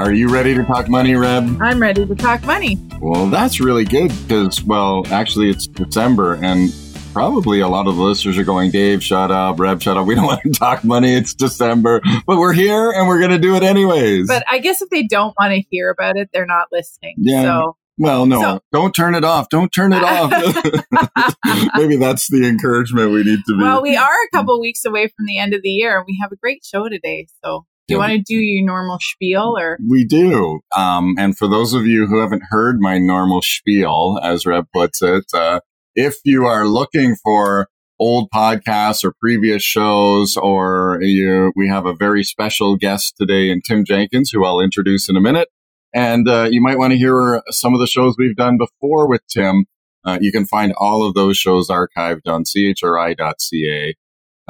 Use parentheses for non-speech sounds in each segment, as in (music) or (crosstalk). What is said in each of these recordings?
Are you ready to talk money, Reb? I'm ready to talk money. Well, that's really good because, well, actually, it's December and probably a lot of the listeners are going, Dave, shut up, Reb, shut up. We don't (laughs) want to talk money. It's December, but we're here and we're going to do it anyways. But I guess if they don't want to hear about it, they're not listening. Yeah. So well, no, So- don't turn it off. Don't turn it off. (laughs) Maybe that's the encouragement we need to be. Well, we are a couple weeks away from the end of the year, and we have a great show today. So, you want to do your normal spiel, or We do. Um, and for those of you who haven't heard my normal spiel, as Reb puts it, uh, if you are looking for old podcasts or previous shows, or you, we have a very special guest today in Tim Jenkins, who I'll introduce in a minute. And uh, you might want to hear some of the shows we've done before with Tim. Uh, you can find all of those shows archived on chri.ca,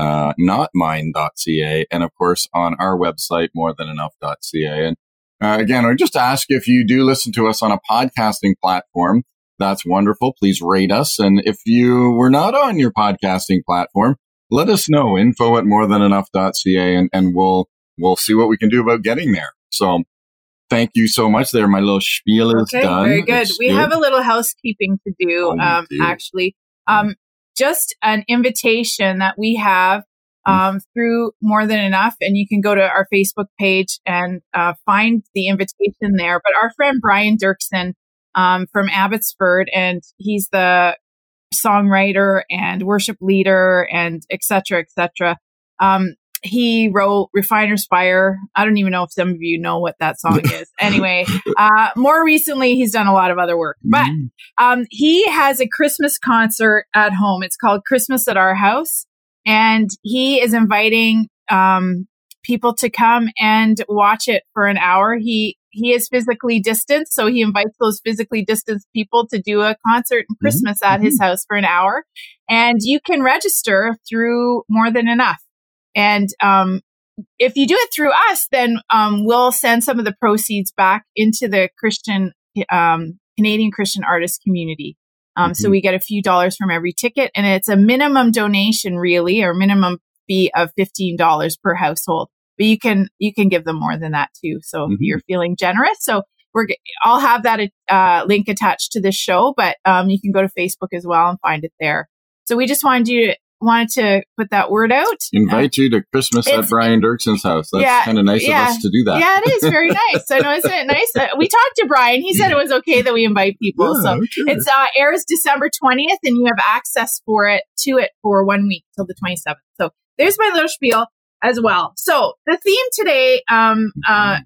uh, notmine.ca, and of course on our website, morethanenough.ca. And uh, again, I just ask if you do listen to us on a podcasting platform. That's wonderful. Please rate us. And if you were not on your podcasting platform, let us know info at morethanenough.ca and, and we'll, we'll see what we can do about getting there. So thank you so much there. My little spiel is okay, done. very good. It's We have a little housekeeping to do. Oh, um, actually, um, just an invitation that we have um, through More Than Enough, and you can go to our Facebook page and uh, find the invitation there. But our friend Brian Doerksen um, from Abbotsford, and he's the songwriter and worship leader and et cetera, et cetera. Um, he wrote Refiner's Fire. I don't even know if some of you know what that song is. (laughs) Anyway, uh, more recently, he's done a lot of other work, but Mm. um, he has a Christmas concert at home. It's called Christmas at Our House. And he is inviting um, people to come and watch it for an hour. He he is physically distanced, so he invites those physically distanced people to do a concert in Christmas at his house for an hour. And you can register through More Than Enough. And um, if you do it through us, then um, we'll send some of the proceeds back into the Christian um, Canadian Christian artist community. Um, So Mhm. we get a few dollars from every ticket, and it's a minimum donation, really, or minimum fee of fifteen dollars per household. But you can you can give them more than that too. So if Mhm. you're feeling generous, so we're I'll have that uh, link attached to this show, but um, you can go to Facebook as well and find it there. So we just wanted you to, wanted to put that word out. Invite you to Christmas at Brian Doerksen's house. That's Yeah, kind of nice yeah. of us to do that. Yeah, it is very (laughs) nice. I know, isn't it nice? Uh, we talked to Brian. He said it was okay that we invite people. Yeah, so okay. it's uh, airs December 20th, and you have access for it to it for one week till the 27th. So there's my little spiel as well. So the theme today um, uh,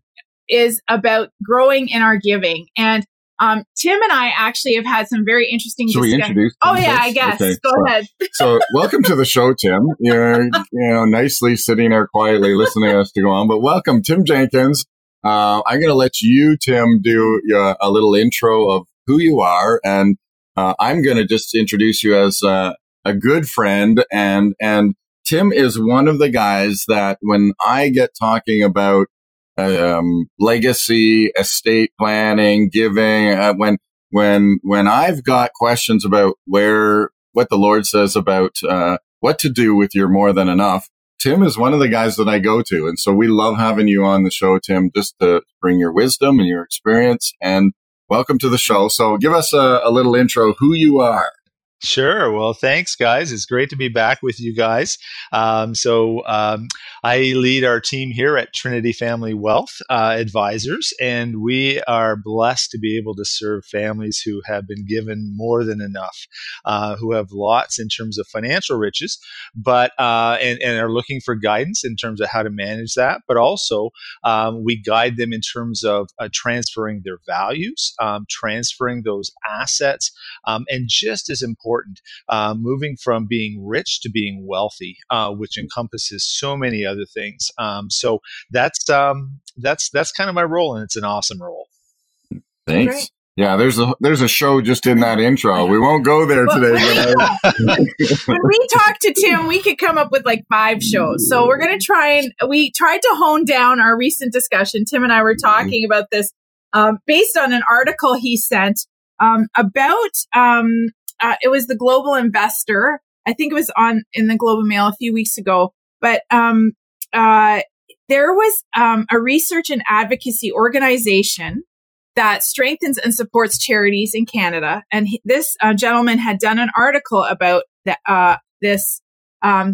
is about growing in our giving. And um, Tim and I actually have had some very interesting Should we introduce? Oh, yeah, first? I guess. Okay, Go so- ahead. (laughs) So, welcome to the show, Tim. You're, you know, nicely sitting there quietly listening to us to go on, but welcome, Tim Jenkins. Uh, I'm going to let you, Tim, do uh, a little intro of who you are, and uh, I'm going to just introduce you as uh, a good friend. And and Tim is one of the guys that when I get talking about um, legacy, estate planning, giving, uh, when when when I've got questions about where what the Lord says about uh, what to do with your more than enough, Tim is one of the guys that I go to, and so we love having you on the show, Tim, just to bring your wisdom and your experience. And welcome to the show. So give us a, a little intro, who you are. Sure. Well, thanks, guys. It's great to be back with you guys. Um, so, um, I lead our team here at Trinity Family Wealth uh, Advisors, and we are blessed to be able to serve families who have been given more than enough, uh, who have lots in terms of financial riches, but uh, and, and are looking for guidance in terms of how to manage that. But also, um, we guide them in terms of uh, transferring their values, um, transferring those assets, um, and just as important important. Uh, moving from being rich to being wealthy, uh, which encompasses so many other things. Um, so that's um, that's that's kind of my role, and it's an awesome role. Thanks. Great. Yeah, there's a there's a show just in that intro. (laughs) We won't go there today. (laughs) when we talk to Tim, we could come up with like five shows. So we're gonna try and we tried to hone down our recent discussion. Tim and I were talking about this um, based on an article he sent um, about um, uh, it was the Global Investor. I think it was on in the Globe and Mail a few weeks ago, but um, uh, there was um, a research and advocacy organization that strengthens and supports charities in Canada. And he, this uh, gentleman had done an article about the, uh, this. Um,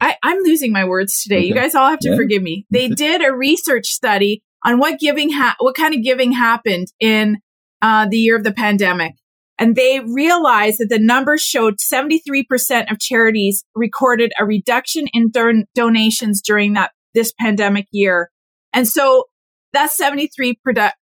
I, am losing my words today. Okay. You guys all have to yeah. forgive me. They (laughs) did a research study on what giving, ha- what kind of giving happened in uh, the year of the pandemic. And they realized that the numbers showed 73% of charities recorded a reduction in don- donations during that this pandemic year. And so that's 73%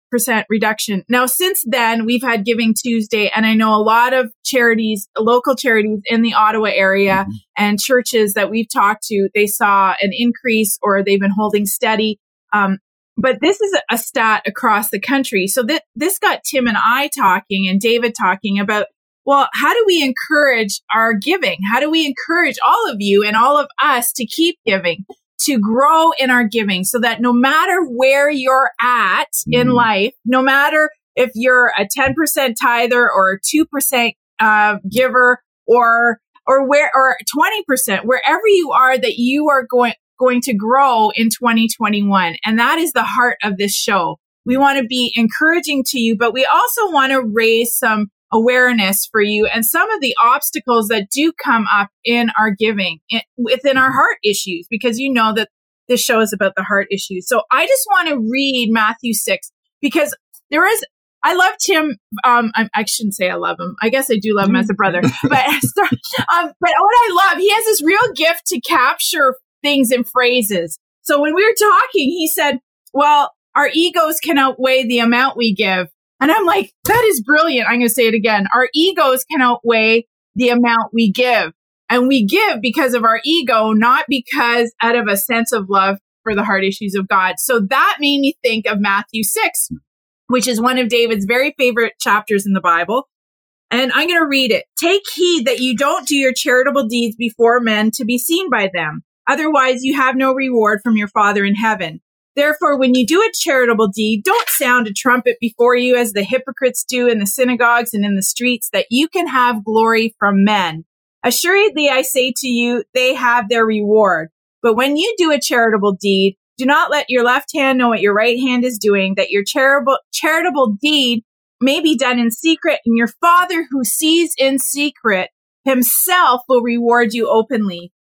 reduction. Now, since then, we've had Giving Tuesday, and I know a lot of charities, local charities in the Ottawa area mm-hmm. and churches that we've talked to, they saw an increase or they've been holding steady. Um, but this is a stat across the country. So that this got Tim and I talking and David talking about, well, how do we encourage our giving? How do we encourage all of you and all of us to keep giving? to grow in our giving so that no matter where you're at mm-hmm. in life, no matter if you're a 10% tither or a 2% uh, giver or or where or 20% wherever you are that you are going going to grow in 2021 and that is the heart of this show we want to be encouraging to you but we also want to raise some awareness for you and some of the obstacles that do come up in our giving in, within our heart issues, because you know that this show is about the heart issues. So I just want to read Matthew 6 because there is, I love Tim. Um, I, I, shouldn't say I love him. I guess I do love him as a brother, (laughs) but, (laughs) um, but what I love, he has this real gift to capture things and phrases. So when we were talking, he said, well, our egos can outweigh the amount we give. And I'm like, that is brilliant. I'm going to say it again. Our egos can outweigh the amount we give. And we give because of our ego, not because out of a sense of love for the heart issues of God. So that made me think of Matthew 6, which is one of David's very favorite chapters in the Bible. And I'm going to read it. Take heed that you don't do your charitable deeds before men to be seen by them. Otherwise, you have no reward from your Father in heaven. Therefore, when you do a charitable deed, don't sound a trumpet before you as the hypocrites do in the synagogues and in the streets that you can have glory from men. Assuredly, I say to you, they have their reward. But when you do a charitable deed, do not let your left hand know what your right hand is doing, that your charitable, charitable deed may be done in secret, and your father who sees in secret himself will reward you openly.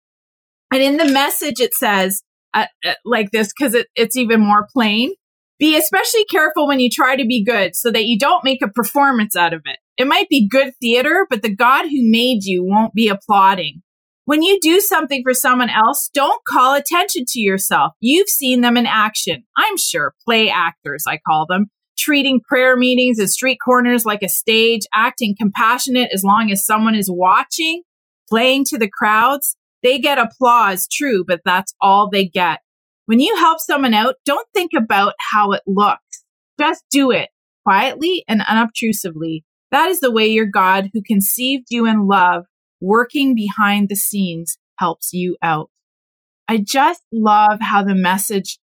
And in the message, it says, uh, uh, like this because it, it's even more plain. Be especially careful when you try to be good so that you don't make a performance out of it. It might be good theater, but the God who made you won't be applauding. When you do something for someone else, don't call attention to yourself. You've seen them in action. I'm sure play actors, I call them, treating prayer meetings and street corners like a stage, acting compassionate as long as someone is watching, playing to the crowds. They get applause, true, but that's all they get. When you help someone out, don't think about how it looks. Just do it quietly and unobtrusively. That is the way your God, who conceived you in love, working behind the scenes, helps you out. I just love how the message,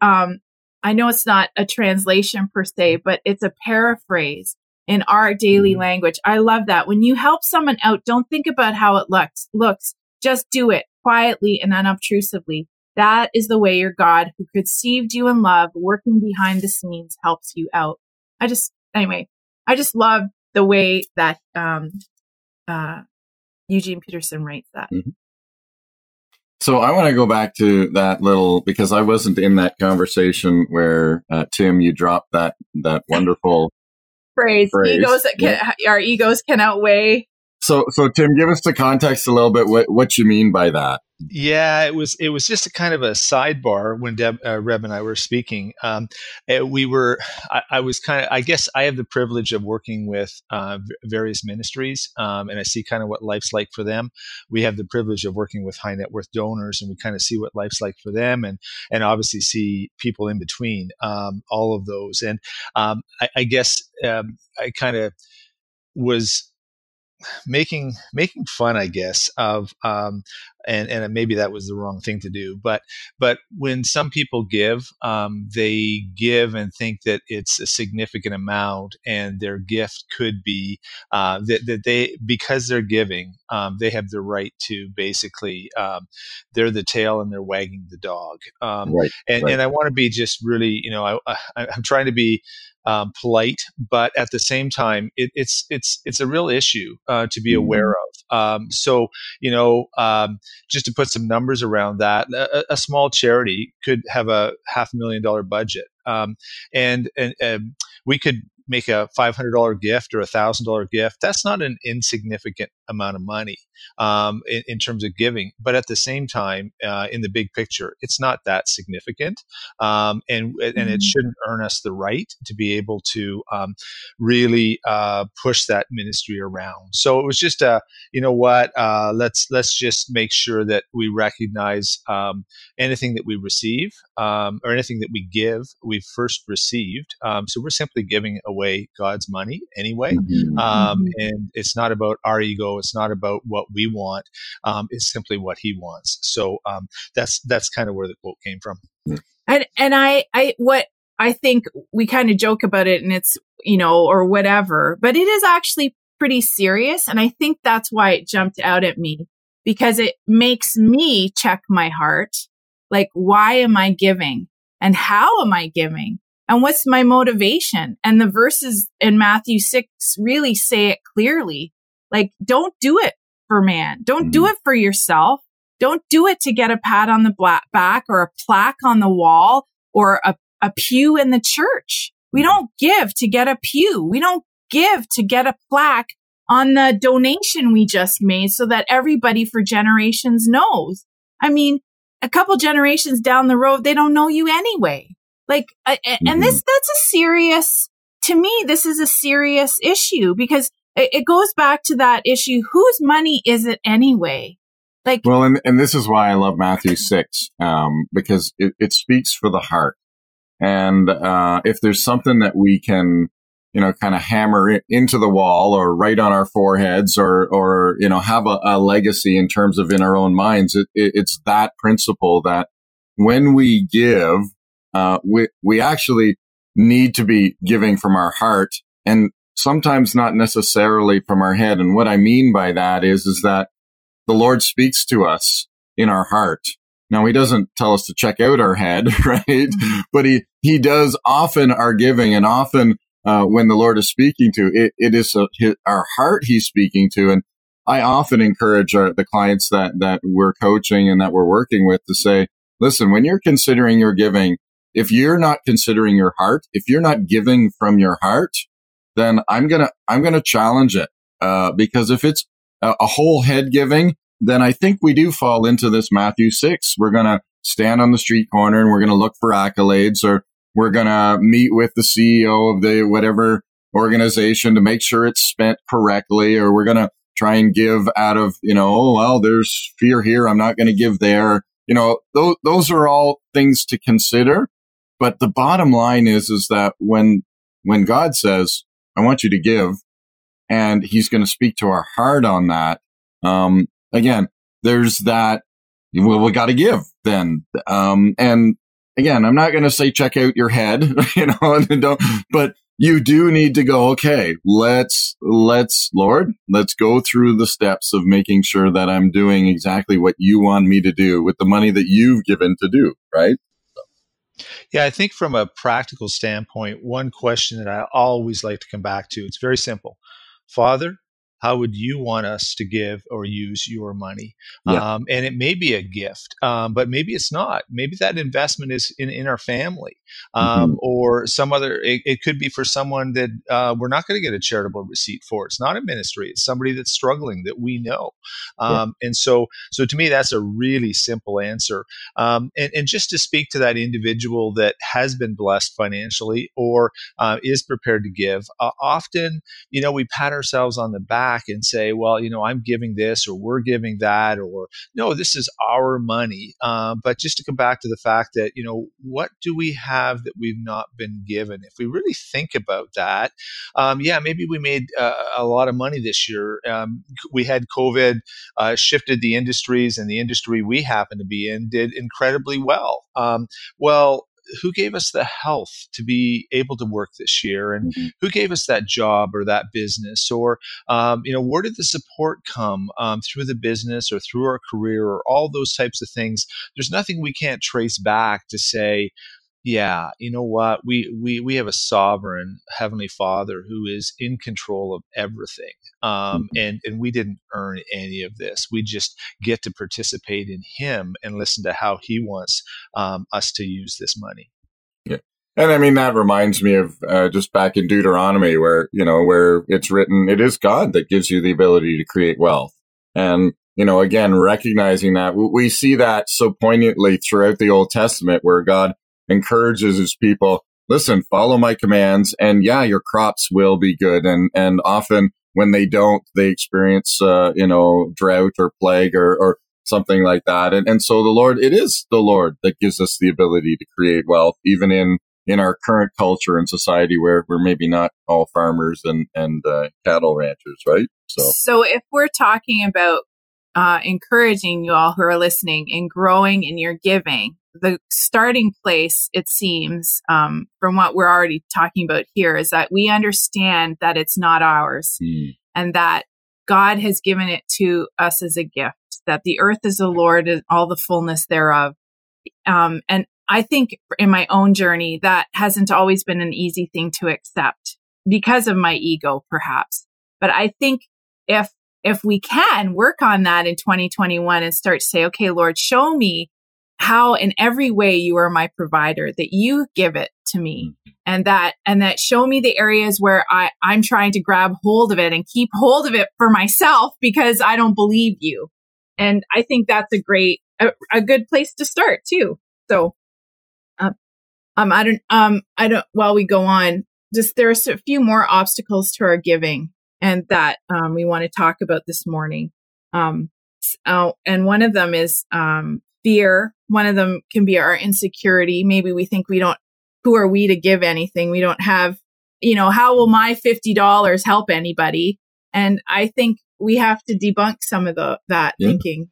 um, I know it's not a translation per se, but it's a paraphrase in our daily mm-hmm. language. I love that. When you help someone out, don't think about how it looks, looks. Just do it quietly and unobtrusively. That is the way your God, who conceived you in love, working behind the scenes, helps you out. I just, anyway, I just love the way that um, uh, Eugene Peterson writes that. Mm-hmm. So I want to go back to that little because I wasn't in that conversation where uh, Tim, you dropped that that wonderful (laughs) phrase. phrase. Egos can, yeah. our egos can outweigh So, so Tim, give us the context a little bit. What what you mean by that? Yeah, it was it was just a kind of a sidebar when Deb, uh, Reb and I were speaking. Um, eh, we were I, I, was kind of I guess I have the privilege of working with uh, various ministries, um, and I see kind of what life's like for them. We have the privilege of working with high net worth donors, and we kind of see what life's like for them, and and obviously see people in between um, all of those. And um, I, I, guess um, I kind of was making making fun, I guess, of um, and and maybe that was the wrong thing to do. But but when some people give, um, they give and think that it's a significant amount, and their gift could be uh, that that they because they're giving, um, they have the right to basically um, they're the tail and they're wagging the dog. Um, right, and right. and I want to be just really, you know, I, I I'm trying to be um, polite, but at the same time, it, it's it's it's a real issue uh, to be aware mm-hmm. of. Um, so you know, um, just to put some numbers around that, a, a, small charity could have a half million dollar budget, um, and and, and we could make a $500 gift or a $1,000 gift, that's not an insignificant amount of money um, in, in, terms of giving. But at the same time, uh, in the big picture, it's not that significant. Um, and, and it mm-hmm. shouldn't earn us the right to be able to um, really uh, push that ministry around. So it was just a, you know what, uh, let's, let's just make sure that we recognize um, anything that we receive um, or anything that we give, we've first received. Um, so we're simply giving away God's money anyway. Mm-hmm. Um, mm-hmm. and it's not about our ego. It's not about what we want. Um, it's simply what He wants. So um, that's that's kind of where the quote came from. And and I I what I think we kind of joke about it, and it's you know or whatever, but it is actually pretty serious, and I think that's why it jumped out at me because it makes me check my heart. Like, why am I giving? And how am I giving? And what's my motivation? And the verses in Matthew 6 really say it clearly. Like, don't do it for man. Don't mm-hmm. do it for yourself. Don't do it to get a pat on the back or a plaque on the wall or a, a pew in the church. We don't give to get a pew. We don't give to get a plaque on the donation we just made so that everybody for generations knows. I mean, a couple generations down the road, they don't know you anyway. Like, uh, and mm-hmm. this, that's a serious, to me, this is a serious issue because it, it goes back to that issue. Whose money is it anyway? Like, well, and, and this is why I love Matthew 6, um, because it, it speaks for the heart. And, uh, if there's something that we can, you know, kind of hammer into the wall or write on our foreheads or, or, you know, have a, a legacy in terms of in our own minds, it, it, it's that principle that when we give, uh, we, we actually need to be giving from our heart and sometimes not necessarily from our head. And what I mean by that is, is that the Lord speaks to us in our heart. Now he doesn't tell us to check out our head, (laughs) right? Mm-hmm. But he, he does often our giving and often, uh, when the Lord is speaking to it, it is a, his, our heart he's speaking to. And I often encourage our, the clients that, that we're coaching and that we're working with to say, listen, when you're considering your giving, if you're not considering your heart, if you're not giving from your heart, then I'm to, I'm to challenge it. Uh, because if it's a, a whole head giving, then I think we do fall into this Matthew 6. We're to stand on the street corner and we're to look for accolades or we're going to meet with the CEO of the whatever organization to make sure it's spent correctly or we're going to try and give out of, you know, oh, well, there's fear here. I'm not going to give there. You know, those, those are all things to consider. But the bottom line is, is that when, when God says, I want you to give and he's going to speak to our heart on that. Um, again, there's that, well, we got to give then. Um, and again, I'm not going to say check out your head, (laughs) you know, don't, but you do need to go, okay, let's, let's, Lord, let's go through the steps of making sure that I'm doing exactly what you want me to do with the money that you've given to do, right? Yeah, I think from a practical standpoint, one question that I always like to come back to, it's very simple. Father, how would you want us to give or use your money? Yeah. Um, and it may be a gift, um, but maybe it's not. Maybe that investment is in, in our family um, Mhm. or some other, it, it could be for someone that uh, we're not going to get a charitable receipt for. It's not a ministry. It's somebody that's struggling that we know. Um, And so, so to me, that's a really simple answer. Um, and, and just to speak to that individual that has been blessed financially or uh, is prepared to give, uh, often, you know, we pat ourselves on the back and say, well, you know, I'm giving this or we're giving that or no, this is our money. Uh, but just to come back to the fact that, you know, what do we have that we've not been given? If we really think about that, um, yeah, maybe we made uh, a lot of money this year. Um, we had COVID, uh, shifted the industries, and the industry we happen to be in did incredibly well. Um, well, who gave us the health to be able to work this year and Mhm. who gave us that job or that business or um, you know where did the support come um, through the business or through our career or all those types of things there's nothing we can't trace back to say yeah you know what? We we we have a sovereign heavenly father who is in control of everything um, and and we didn't earn any of this. We just get to participate in him and listen to how he wants um, us to use this money. Yeah, And I mean, that reminds me of uh, just back in Deuteronomy where, you know, where it's written, it is God that gives you the ability to create wealth. And, you know, again, recognizing that we- we see that so poignantly throughout the Old Testament where God encourages his people, listen, follow my commands and yeah, your crops will be good. And, and often when they don't, they experience, uh, you know, drought or plague or, or something like that. And, and so the Lord, it is the Lord that gives us the ability to create wealth, even in, in our current culture and society where we're maybe not all farmers and, and, uh, cattle ranchers, right? So, So if we're talking about uh, encouraging you all who are listening and growing in your giving, the starting place, it seems, um, from what we're already talking about here, is that we understand that it's not ours hmm, and that God has given it to us as a gift, that the earth is the Lord and all the fullness thereof. Um, and I think in my own journey, that hasn't always been an easy thing to accept because of my ego, perhaps. But I think if, if we can work on that in 2021 and start to say, okay, Lord, show me how in every way you are my provider, that you give it to me and that, and that show me the areas where I, I'm trying to grab hold of it and keep hold of it for myself because I don't believe you. And I think that's a great, a, a good place to start too. So, um, um, I don't, um, I don't, while we go on, just there's a few more obstacles to our giving and that, um, we want to talk about this morning. Um, s- oh, and one of them is, um, fear. One of them can be our insecurity. Maybe we think we don't, who are we to give anything? We don't have, you know, how will my $50 help anybody? And I think we have to debunk some of the, that Yeah. thinking.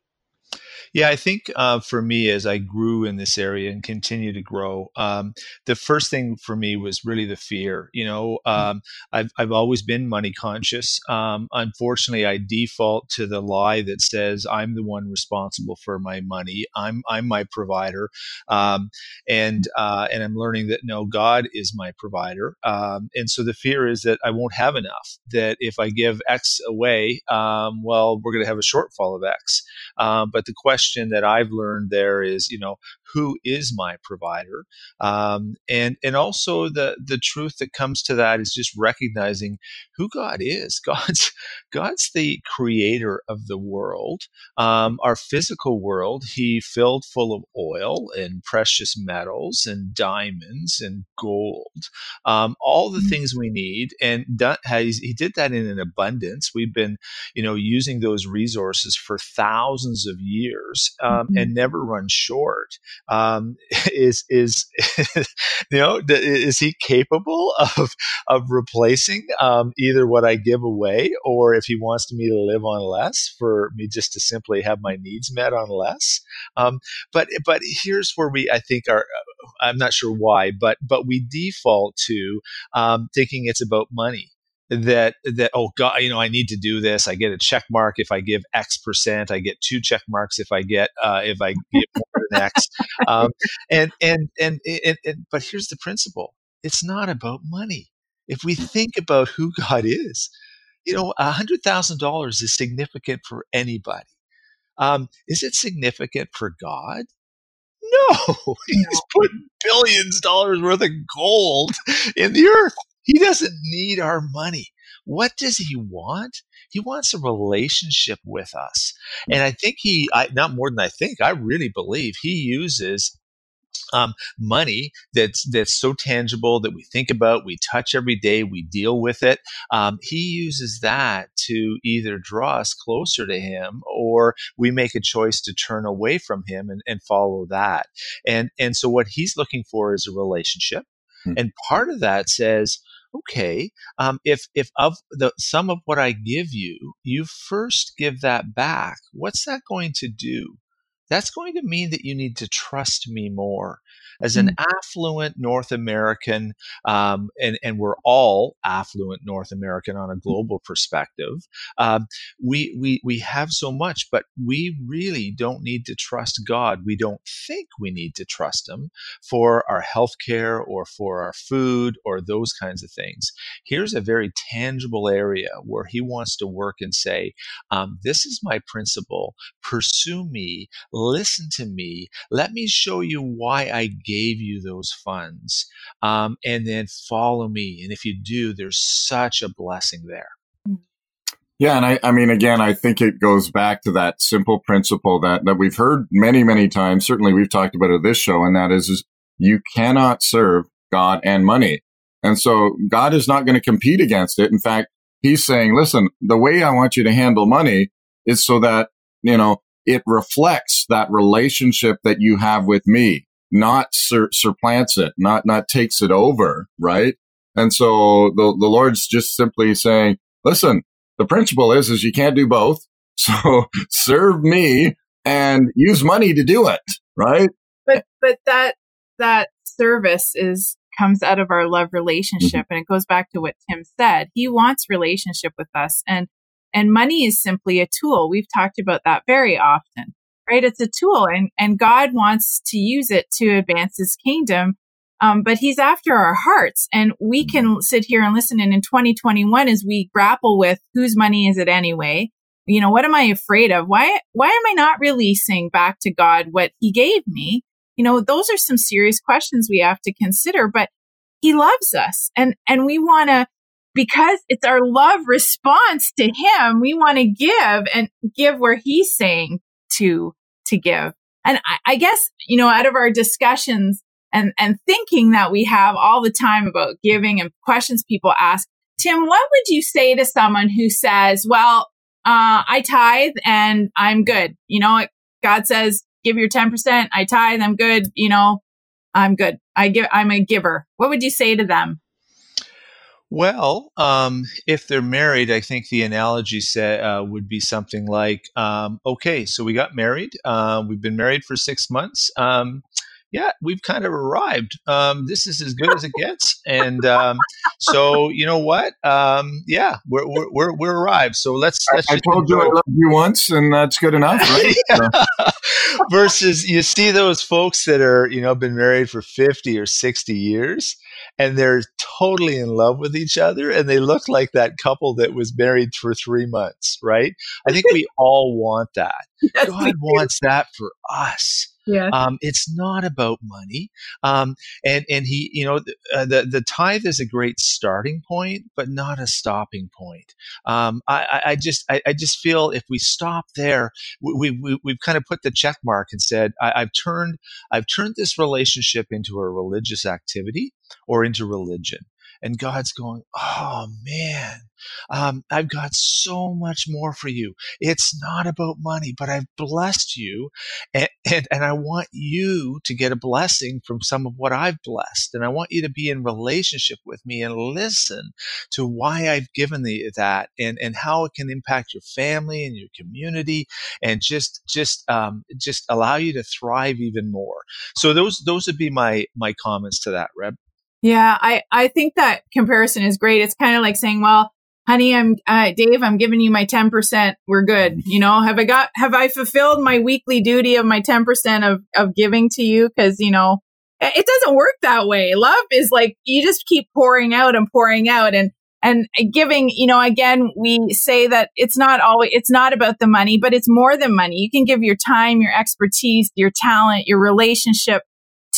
Yeah, I think uh, for me, as I grew in this area and continue to grow, um, the first thing for me was really the fear. You know, um, I've, I've always been money conscious. Um, unfortunately, I default to the lie that says I'm the one responsible for my money. I'm I'm my provider, um, and uh, and I'm learning that no, God is my provider. Um, and so the fear is that I won't have enough. That if I give X away, um, well, we're going to have a shortfall of X. Um, but the question that I've learned there is, you know, who is my provider? Um, and and also the the truth that comes to that is just recognizing who God is. (laughs) God's God's the creator of the world, um, our physical world. He filled full of oil and precious metals and diamonds and gold, um, all the things we need, and done, has, he did that in an abundance. We've been, you know, using those resources for thousands of years um, Mhm. and never run short. Um, (laughs) is is (laughs) you know is he capable (laughs) of of replacing um, either what I give away or if he wants me to live on less for me just to simply have my needs met on less? Um, but but here's where we I think are I'm not sure why, but but we default to um, thinking it's about money that that oh god you know i need to do this. I get a check mark if i give x percent. I get two check marks if i get uh, if i (laughs) give more than x. Um, and, and and and and but here's the principle. It's not about money. If we think about who god is you know, a hundred thousand dollars is significant for anybody. Um, is it significant for God? No, (laughs) he's put billions of dollars worth of gold in the earth. He doesn't need our money. What does he want? He wants a relationship with us. And I think he, I, not more than I think, I really believe he uses um, money that's that's so tangible that we think about, we touch every day, we deal with it. Um, he uses that to either draw us closer to him, or we make a choice to turn away from him and, and follow that. And and so what he's looking for is a relationship, mm-hmm. and part of that says. Okay, um, if if of the some of what I give you, you first give that back. What's that going to do? That's going to mean that you need to trust me more. As an mm-hmm. affluent North American, um, and, and we're all affluent North American on a mm. global perspective, um, we, we, we have so much, but we really don't need to trust God. We don't think we need to trust Him for our health care or for our food or those kinds of things. Here's a very tangible area where He wants to work and say, um, This is my principle. Pursue me listen to me. Let me show you why I gave you those funds. Um, and then follow me. And if you do, there's such a blessing there. Yeah. And I, I mean, again, I think it goes back to that simple principle that, that we've heard many, many times. Certainly we've talked about it this show. And that is, is you cannot serve God and money. And so God is not going to compete against it. In fact, he's saying, listen, the way I want you to handle money is so that, you know, it reflects that relationship that you have with me, not sur- supplants it, not, not takes it over. Right. And so the, the Lord's just simply saying, listen, the principle is, is you can't do both. (laughs) So serve me and use money to do it. Right. But, but that, that service is, comes out of our love relationship. Mm-hmm. And it goes back to what Tim said. He wants relationship with us. And and money is simply a tool. We've talked about that very often, right? It's a tool and, and God wants to use it to advance his kingdom. Um, but he's after our hearts and we can sit here and listen. And in 2021, as we grapple with whose money is it anyway? You know, what am I afraid of? Why, why am I not releasing back to God what he gave me? You know, those are some serious questions we have to consider, but he loves us and, and we want to because it's our love response to him. We want to give and give where he's saying to, to give. And I, I guess, you know, out of our discussions and, and thinking that we have all the time about giving and questions people ask, Tim, what would you say to someone who says, well, uh, I tithe and I'm good. You know, God says, give your 10%. I tithe. I'm good. You know, I'm good. I give, I'm a giver. What would you say to them? Well, um, if they're married, I think the analogy set, uh, would be something like, um, okay, so we got married. Uh, we've been married for six months. Um, yeah, we've kind of arrived. Um, this is as good as it gets. And um, so, you know what? Um, yeah, we're, we're, we're, we're, arrived. So let's. let's I, I told you I loved you once, and that's good enough, (laughs) right? Versus, you see those folks that are, you know, been married for 50 or 60 years and they're totally in love with each other and they look like that couple that was married for three months, right? I think we all want that. (laughs) Yes, God wants that for us. Yeah. Um, it's not about money. Um, and, and he, you know, the, uh, the, the, tithe is a great starting point, but not a stopping point. Um, I, I just, I, I, just feel if we stop there, we, we, we've kind of put the check mark and said, I, I've turned, I've turned this relationship into a religious activity or into religion. And God's going, oh man, um, I've got so much more for you. It's not about money, but I've blessed you. And, and, and I want you to get a blessing from some of what I've blessed. And I want you to be in relationship with me and listen to why I've given the, that and, and how it can impact your family and your community and just, just, um, just allow you to thrive even more. So those, those would be my, my comments to that, Reb. Yeah, I, I think that comparison is great. It's kind of like saying, well, honey, I'm, uh, Dave, I'm giving you my 10%. We're good. You know, have I got, have I fulfilled my weekly duty of my 10% of, of giving to you? Cause, you know, it doesn't work that way. Love is like, you just keep pouring out and pouring out. And, and giving, you know, again, we say that it's not always, it's not about the money, but it's more than money. You can give your time, your expertise, your talent, your relationship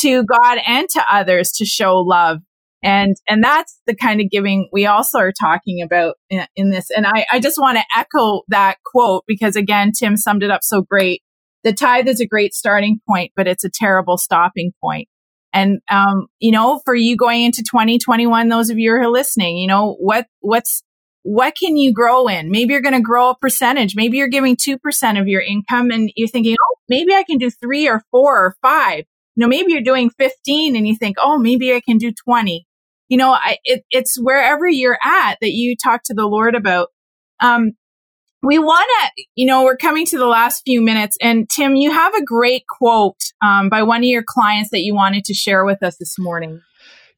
to God and to others to show love. And, and that's the kind of giving we also are talking about in, in this. And I, I just want to echo that quote because again, Tim summed it up so great. The tithe is a great starting point, but it's a terrible stopping point. And, um, you know, for you going into 2021, those of you who are listening, you know, what, what's, what can you grow in? Maybe you're going to grow a percentage. Maybe you're giving 2% of your income and you're thinking, oh, maybe I can do three or four or five. You know, maybe you're doing 15 and you think, oh, maybe I can do 20. You know, I, it, it's wherever you're at that you talk to the Lord about. Um, we want to, you know, we're coming to the last few minutes. And Tim, you have a great quote um, by one of your clients that you wanted to share with us this morning.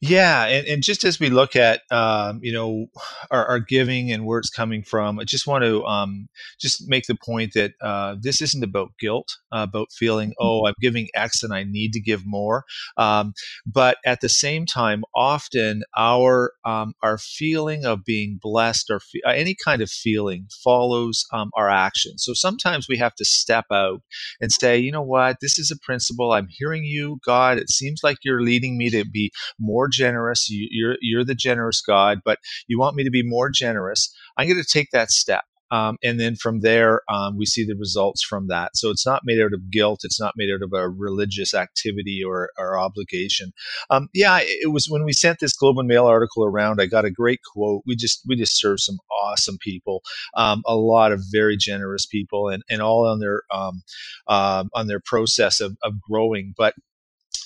Yeah, and, and just as we look at um, you know our, our, giving and where it's coming from, I just want to um, just make the point that uh, this isn't about guilt, uh, about feeling mm-hmm. oh I'm giving X and I need to give more, um, but at the same time, often our um, our feeling of being blessed or fe- uh, any kind of feeling follows um, our actions. So sometimes we have to step out and say, you know what, this is a principle. I'm hearing you, God. It seems like you're leading me to be more generous. You, you're you're the generous God, but you want me to be more generous. I'm going to take that step. Um, and then from there, um, we see the results from that. So it's not made out of guilt. It's not made out of a religious activity or, or obligation. Um, yeah, it was when we sent this Globe and Mail article around. I got a great quote. We just we just serve some awesome people, um, a lot of very generous people, and, and all on their um, um, on their process of, of growing. But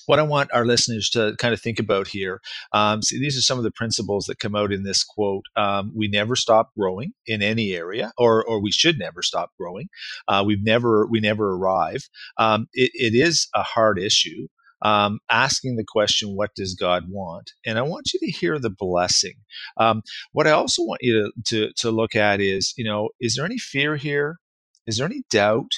what I want our listeners to kind of think about here. Um, see, these are some of the principles that come out in this quote. Um, we never stop growing in any area, or or we should never stop growing. Uh, we've never we never arrive. Um, it, it is a hard issue. Um, asking the question, what does God want? And I want you to hear the blessing. Um, what I also want you to, to, to look at is, you know, is there any fear here? Is there any doubt?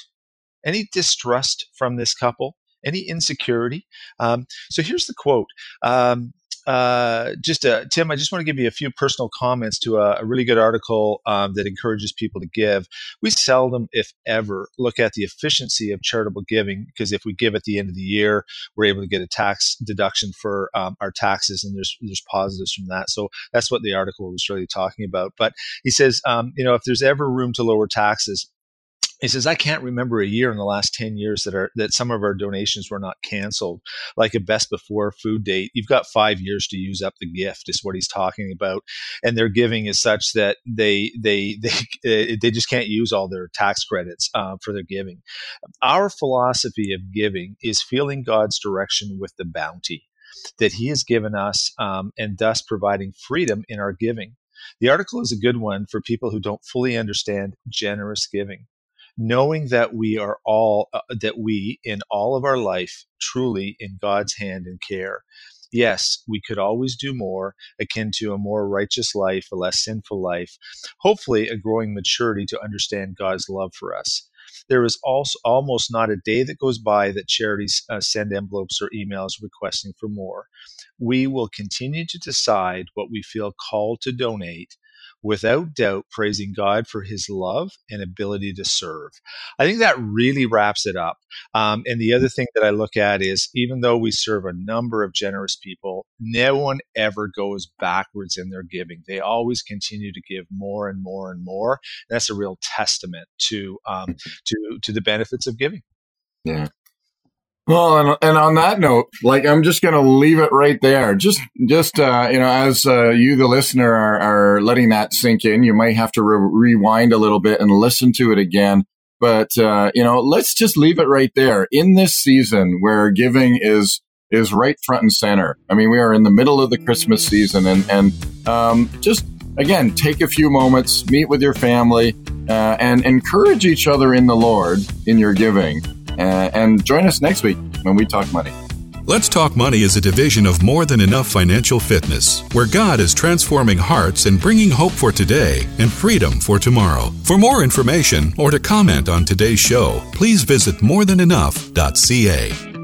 Any distrust from this couple? Any insecurity. Um, so here's the quote. Um, uh, just uh, Tim, I just want to give you a few personal comments to a, a really good article um, that encourages people to give. We seldom, if ever, look at the efficiency of charitable giving because if we give at the end of the year, we're able to get a tax deduction for um, our taxes, and there's there's positives from that. So that's what the article was really talking about. But he says, um, you know, if there's ever room to lower taxes, he says, I can't remember a year in the last 10 years that are that some of our donations were not canceled, like a best before food date. You've got five years to use up the gift, is what he's talking about. And their giving is such that they they (laughs) they they just can't use all their tax credits uh, for their giving. Our philosophy of giving is feeling God's direction with the bounty that He has given us, um, and thus providing freedom in our giving. The article is a good one for people who don't fully understand generous giving knowing that we are all, uh, that we in all of our life truly in God's hand and care. Yes, we could always do more, akin to a more righteous life, a less sinful life, hopefully, a growing maturity to understand God's love for us. There is also almost not a day that goes by that charities uh, send envelopes or emails requesting for more. We will continue to decide what we feel called to donate without doubt praising God for his love and ability to serve. I think that really wraps it up. Um, and the other thing that I look at is even though we serve a number of generous people, no one ever goes backwards in their giving. They always continue to give more and more and more. That's a real testament to um, to to the benefits of giving. Yeah. Well, and, and on that note, like I'm just going to leave it right there. Just, just uh, you know, as uh, you, the listener, are, are, letting that sink in, you might have to re- rewind a little bit and listen to it again. But uh, you know, let's just leave it right there. In this season where giving is is right front and center. I mean, we are in the middle of the Christmas season, and and um, just again, take a few moments, meet with your family, uh, and encourage each other in the Lord in your giving. Uh, and join us next week when we talk money. Let's Talk Money is a division of More Than Enough Financial Fitness, where God is transforming hearts and bringing hope for today and freedom for tomorrow. For more information or to comment on today's show, please visit morethanenough.ca.